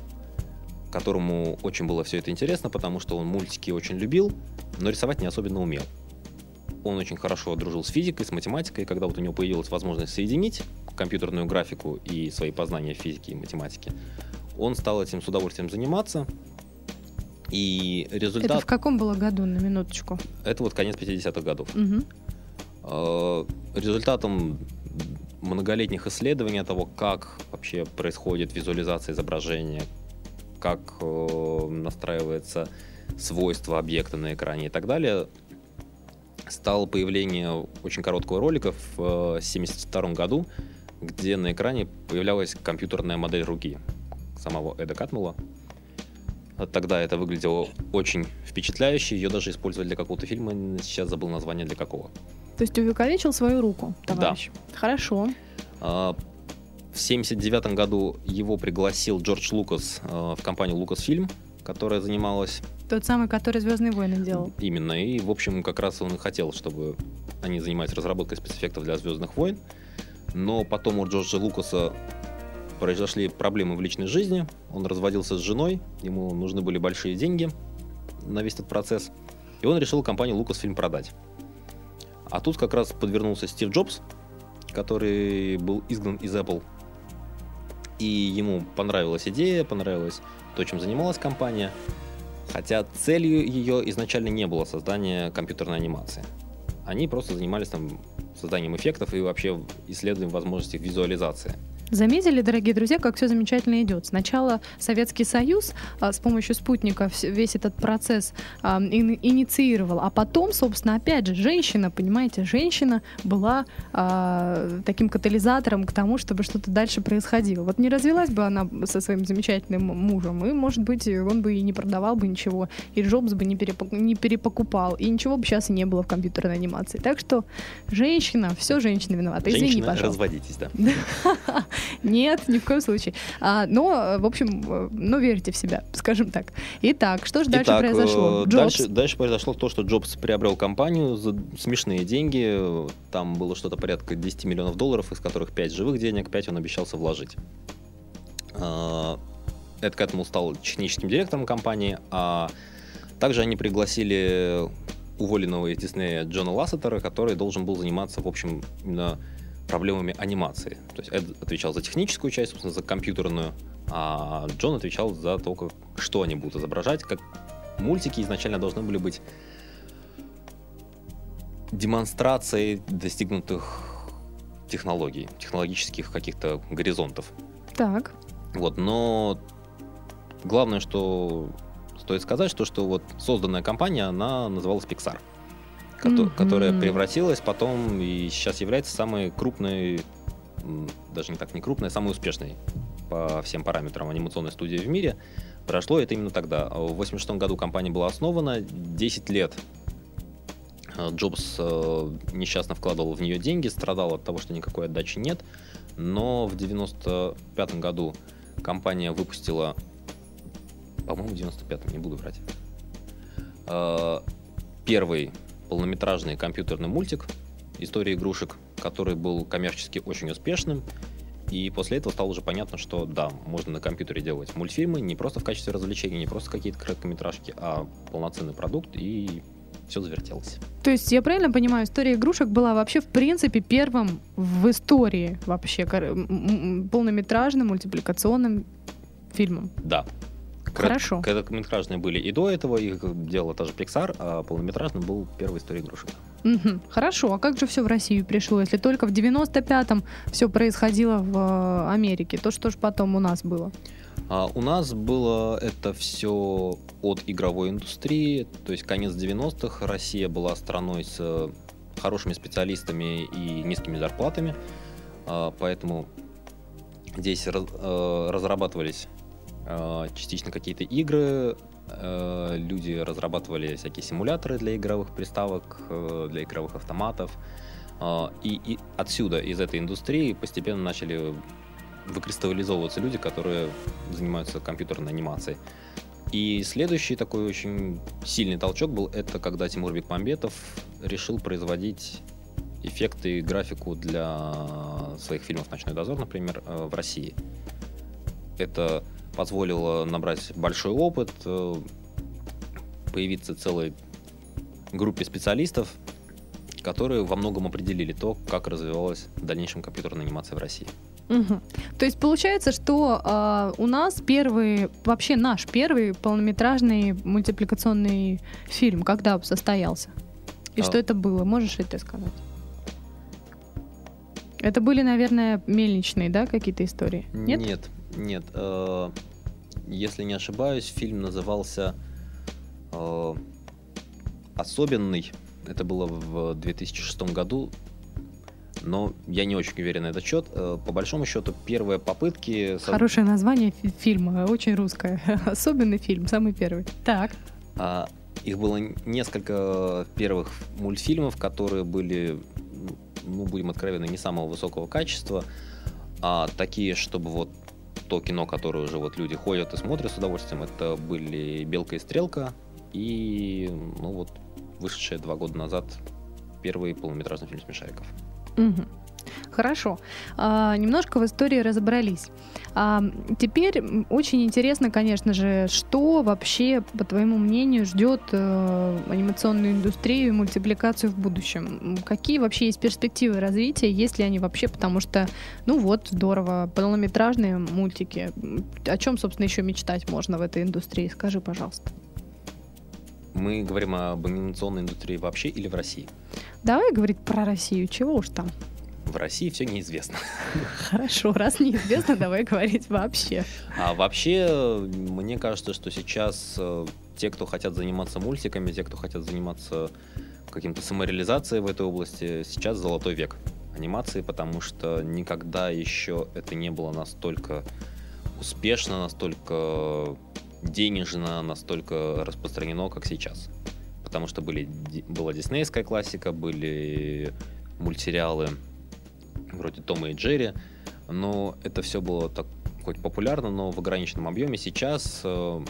Speaker 2: которому очень было все это интересно, потому что он мультики очень любил, но рисовать не особенно умел. Он очень хорошо дружил с физикой, с математикой, когда вот у него появилась возможность соединить компьютерную графику и свои познания физики и математики, он стал этим с удовольствием заниматься. И
Speaker 1: Это
Speaker 2: результат
Speaker 1: в каком было году, на минуточку?
Speaker 2: это вот конец 50-х годов. Э, Результатом многолетних исследований того, как вообще происходит визуализация изображения, как э, настраивается свойства объекта на экране и так далее, стало появление очень короткого ролика в 1972 году, где на экране появлялась компьютерная модель руки самого Эда Катмула. Тогда это выглядело очень впечатляюще, ее даже использовали для какого-то фильма, сейчас забыл название для какого.
Speaker 1: То есть увековечил свою руку, товарищ. Хорошо.
Speaker 2: В 79 году его пригласил Джордж Лукас э, в компанию Lucasfilm, которая занималась
Speaker 1: Тот самый, который Звездные войны делал.
Speaker 2: именно. И, в общем, как раз он и хотел, чтобы они занимались разработкой спецэффектов для Звездных войн. Но потом у Джорджа Лукаса произошли проблемы в личной жизни. Он разводился с женой, ему нужны были большие деньги на весь этот процесс. И он решил компанию Lucasfilm продать. А тут как раз подвернулся Стив Джобс, который был изгнан из Apple. И ему понравилась идея, понравилось то, чем занималась компания. Хотя целью ее изначально не было создание компьютерной анимации. Они просто занимались там созданием эффектов и вообще исследованием возможностей визуализации.
Speaker 1: Заметили, дорогие друзья, как все замечательно идет. Сначала Советский Союз а, с помощью спутника весь этот процесс а, ин- инициировал, а потом, собственно, опять же, женщина, понимаете, женщина была а, таким катализатором к тому, чтобы что-то дальше происходило. Вот не развелась бы она со своим замечательным мужем, и, может быть, он бы и не продавал бы ничего, и Джобс бы не, перепок- не перепокупал, и ничего бы сейчас и не было в компьютерной анимации. Так что женщина, все женщина виновата. Извини,
Speaker 2: Женщины,
Speaker 1: пожалуйста.
Speaker 2: разводитесь, да.
Speaker 1: Нет, ни в коем случае. А, но, в общем, э, ну, верьте в себя, скажем так. Итак, что же дальше
Speaker 2: Итак,
Speaker 1: произошло?
Speaker 2: э,
Speaker 1: Джобс.
Speaker 2: Дальше, дальше произошло то, что Джобс приобрел компанию за смешные деньги. Там было что-то порядка 10 миллионов долларов, из которых 5 живых денег, 5 он обещался вложить. Э, Эд к этому стал техническим директором компании, а также они пригласили уволенного из Диснея Джона Лассетера, который должен был заниматься, в общем, именно проблемами анимации. То есть Эд отвечал за техническую часть, собственно, за компьютерную, а Джон отвечал за то, как, что они будут изображать, как мультики изначально должны были быть демонстрацией достигнутых технологий, технологических каких-то горизонтов.
Speaker 1: Так.
Speaker 2: Вот, но главное, что стоит сказать, что, что вот созданная компания, она называлась Pixar,
Speaker 1: Мгм.
Speaker 2: которая превратилась потом и сейчас является самой крупной, даже не так не крупной, а самой успешной по всем параметрам анимационной студии в мире. Прошло это именно тогда. В 86 году компания была основана, 10 лет э, Джобс э, несчастно вкладывал в нее деньги, страдал от того, что никакой отдачи нет. Но в 95 году компания выпустила, по-моему, в 95-м, не буду врать, э, первый полнометражный компьютерный мультик «История игрушек», который был коммерчески очень успешным. И после этого стало уже понятно, что да, можно на компьютере делать мультфильмы не просто в качестве развлечения, не просто какие-то короткометражки, а полноценный продукт, и все завертелось.
Speaker 1: То есть, я правильно понимаю, история игрушек была вообще, в принципе, первым в истории вообще полнометражным мультипликационным фильмом.
Speaker 2: Да.
Speaker 1: Хорошо.
Speaker 2: Короткометражные были и до этого, их делала та же Pixar, а полнометражным был первый история игрушек.
Speaker 1: Мгм. Хорошо, а как же все в Россию пришло, если только в 95-м все происходило в э, Америке? То что ж потом у нас было?
Speaker 2: А у нас было это все от игровой индустрии, то есть конец 90-х, Россия была страной с э, хорошими специалистами и низкими зарплатами, А, поэтому здесь э, разрабатывались частично какие-то игры, э, люди разрабатывали всякие симуляторы для игровых приставок, э, для игровых автоматов, и, и отсюда, из этой индустрии, постепенно начали выкристаллизовываться люди, которые занимаются компьютерной анимацией. И следующий такой очень сильный толчок был, это когда Тимур Бекмамбетов решил производить эффекты и графику для своих фильмов «Ночной дозор», например, э, в России. Это позволило набрать большой опыт, э, появиться целой группе специалистов, которые во многом определили то, как развивалась в дальнейшем компьютерная анимация в России.
Speaker 1: Мгм. То есть получается, что а, у нас первый, вообще наш первый полнометражный мультипликационный фильм когда состоялся? И
Speaker 2: А.
Speaker 1: что это было? Можешь это сказать? Это были, наверное, мельничные, да, какие-то истории? Нет?
Speaker 2: Нет, нет. э, если не ошибаюсь, фильм назывался э, «Особенный». Это было в 2006 году, но я не очень уверен на этот счет. Э, По большому счету, первые попытки...
Speaker 1: Хорошее название фи- фильма, очень русское. Особенный фильм, самый первый. Так.
Speaker 2: А, Их было несколько первых мультфильмов, которые были, ну, будем откровенны, не самого высокого качества. А такие, чтобы вот то кино, которое уже вот люди ходят и смотрят с удовольствием, это были «Белка и стрелка» и, ну вот, вышедший два года назад первый полнометражный фильм «Смешариков».
Speaker 1: Мгм. Хорошо. А, немножко в истории разобрались. А, теперь очень интересно, конечно же, что вообще, по твоему мнению, ждет э, анимационную индустрию и мультипликацию в будущем? Какие вообще есть перспективы развития, есть ли они вообще? Потому что, ну вот, здорово, полнометражные мультики. О чем, собственно, еще мечтать можно в этой индустрии? Скажи, пожалуйста.
Speaker 2: Мы говорим об анимационной индустрии вообще или в России?
Speaker 1: Давай говорить про Россию, чего уж там.
Speaker 2: В России все неизвестно.
Speaker 1: Хорошо, раз неизвестно, давай говорить вообще.
Speaker 2: А вообще, мне кажется, что сейчас э, те, кто хотят заниматься мультиками, те, кто хотят заниматься каким-то самореализацией в этой области, сейчас золотой век анимации, потому что никогда еще это не было настолько успешно, настолько денежно, настолько распространено, как сейчас. Потому что были, была диснейская классика, были мультсериалы вроде Тома и Джерри, но это все было так хоть популярно, но в ограниченном объеме. Сейчас э,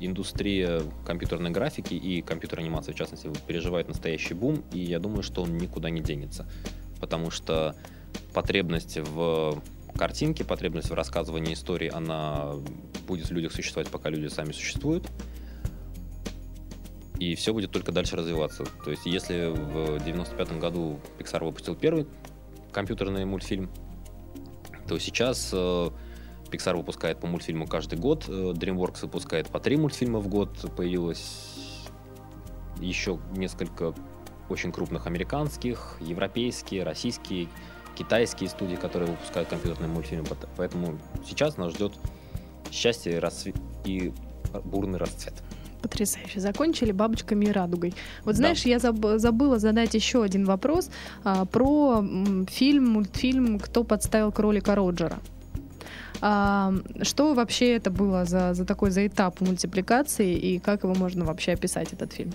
Speaker 2: индустрия компьютерной графики и компьютерной анимации, в частности, переживает настоящий бум, и я думаю, что он никуда не денется. Потому что потребность в картинке, потребность в рассказывании истории, она будет в людях существовать, пока люди сами существуют. И все будет только дальше развиваться. То есть, если в 95 году Pixar выпустил первый компьютерный мультфильм, то сейчас э, Pixar выпускает по мультфильму каждый год, э, DreamWorks выпускает по три мультфильма в год, появилось еще несколько очень крупных американских, европейские, российские, китайские студии, которые выпускают компьютерные мультфильмы. Поэтому сейчас нас ждет счастье и, расцвет- и бурный расцвет.
Speaker 1: Потрясающе. Закончили бабочками и радугой. Вот
Speaker 2: Да.
Speaker 1: знаешь, я заб- забыла задать еще один вопрос а, про фильм, мультфильм «Кто подставил кролика Роджера». А, что вообще это было за, за такой за этап мультипликации и как его можно вообще описать, этот фильм?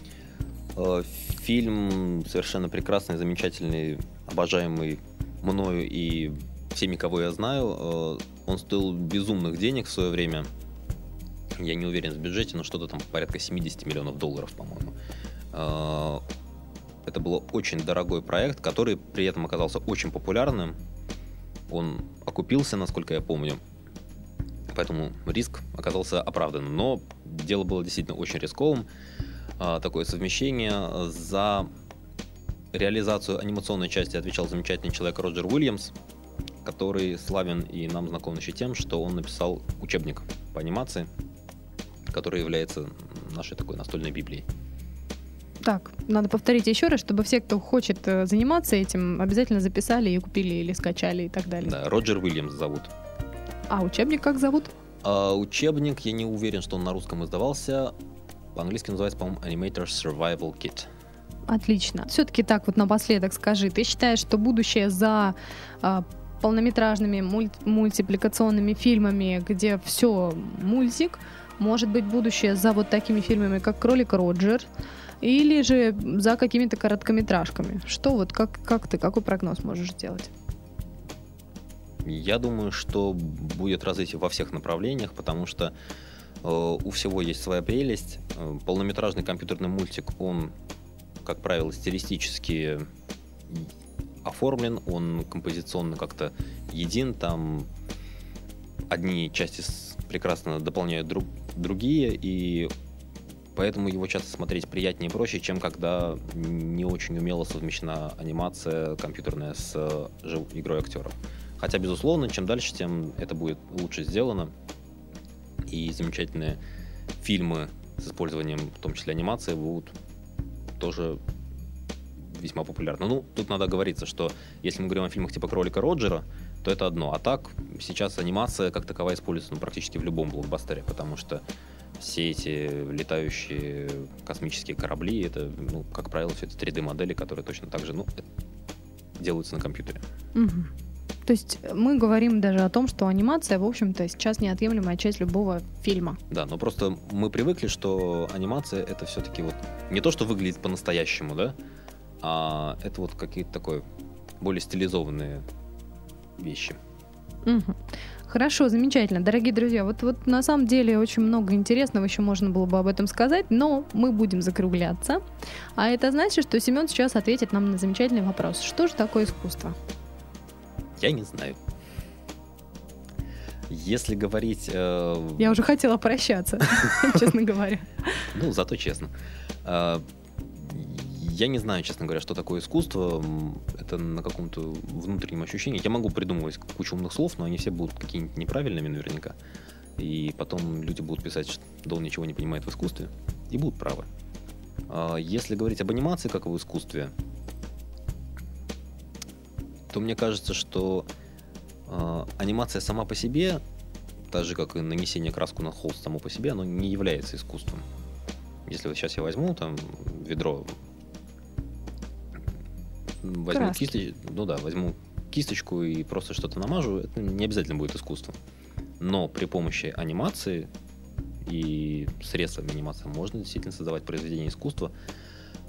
Speaker 2: Э, Фильм совершенно прекрасный, замечательный, обожаемый мною и всеми, кого я знаю. Э, Он стоил безумных денег в свое время. Я не уверен в бюджете, но что-то там порядка 70 миллионов долларов, по-моему. Э, Это был очень дорогой проект, который при этом оказался очень популярным. Он окупился, насколько я помню. Поэтому риск оказался оправданным. Но дело было действительно очень рисковым а, такое совмещение. За реализацию анимационной части отвечал замечательный человек Роджер Уильямс, который славен и нам знаком еще тем, что он написал учебник по анимации, который является нашей такой настольной библией.
Speaker 1: Так, надо повторить еще раз, чтобы все, кто хочет э, заниматься этим, обязательно записали и купили или скачали и так далее.
Speaker 2: Да, Роджер Уильямс зовут.
Speaker 1: А учебник как зовут?
Speaker 2: А учебник, я не уверен, что он на русском издавался. По-английски называется, по-моему, Animator Survival Kit.
Speaker 1: Отлично. Все-таки так вот напоследок скажи, ты считаешь, что будущее за а, полнометражными мульт- мультипликационными фильмами, где все мультик, может быть будущее за вот такими фильмами, как «Кролик Роджер», или же за какими-то короткометражками? Что вот, как, как ты, какой прогноз можешь сделать?
Speaker 2: Я думаю, что будет развитие во всех направлениях, потому что э, у всего есть своя прелесть. Э, полнометражный компьютерный мультик, он, как правило, стилистически оформлен, он композиционно как-то един, там одни части прекрасно дополняют друг, другие, и поэтому его часто смотреть приятнее и проще, чем когда не очень умело совмещена анимация компьютерная с э, жив- игрой актеров. Хотя, безусловно, чем дальше, тем это будет лучше сделано. И замечательные фильмы с использованием, в том числе анимации, будут тоже весьма популярны. Ну, тут надо говориться, что если мы говорим о фильмах типа «Кролика Роджера», то это одно. А так, сейчас анимация как таковая используется ну, практически в любом блокбастере, потому что все эти летающие космические корабли, это, ну, как правило, все это 3D-модели, которые точно так же, ну, э, делаются на компьютере.
Speaker 1: Мгм. То есть мы говорим даже о том, что анимация, в общем-то, сейчас неотъемлемая часть любого фильма.
Speaker 2: Да, но просто мы привыкли, что анимация это все-таки вот не то, что выглядит по-настоящему, да, а это вот какие-то такое более стилизованные вещи.
Speaker 1: Мгм. Хорошо, замечательно. Дорогие друзья, вот, вот на самом деле очень много интересного еще можно было бы об этом сказать, но мы будем закругляться. А это значит, что Семен сейчас ответит нам на замечательный вопрос. Что же такое искусство?
Speaker 2: Я не знаю. Если говорить... э,
Speaker 1: Я уже хотела прощаться, честно говоря.
Speaker 2: Ну, зато честно. Я не знаю, честно говоря, что такое искусство. Это на каком-то внутреннем ощущении. Я могу придумывать кучу умных слов, но они все будут какие-нибудь неправильными наверняка. И потом люди будут писать, что да он ничего не понимает в искусстве. И будут правы. А Если говорить об анимации как в искусстве, то мне кажется, что а, анимация сама по себе, так же как и нанесение краску на холст само по себе, оно не является искусством. Если вот сейчас я возьму там ведро, возьму
Speaker 1: Краски.
Speaker 2: кисти- ну да, возьму кисточку и просто что-то намажу, это не обязательно будет искусством. Но при помощи анимации и средствами анимации можно действительно создавать произведение искусства,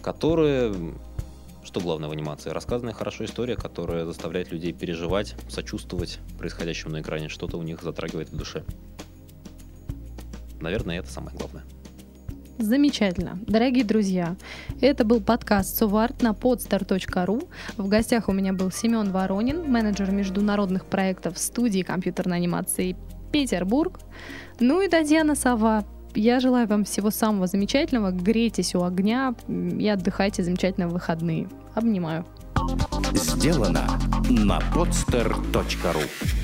Speaker 2: которое, что главное в анимации, рассказанная хорошо история, которая заставляет людей переживать, сочувствовать происходящему на экране, что-то у них затрагивает в душе. Наверное, это самое главное.
Speaker 1: Замечательно. Дорогие друзья, это был подкаст Суварт на podstar.ru. В гостях у меня был Семен Воронин, менеджер международных проектов студии компьютерной анимации Петербург. Ну и Татьяна Сова. Я желаю вам всего самого замечательного. Грейтесь у огня и отдыхайте замечательно в выходные. Обнимаю.
Speaker 3: Сделано на podster.ru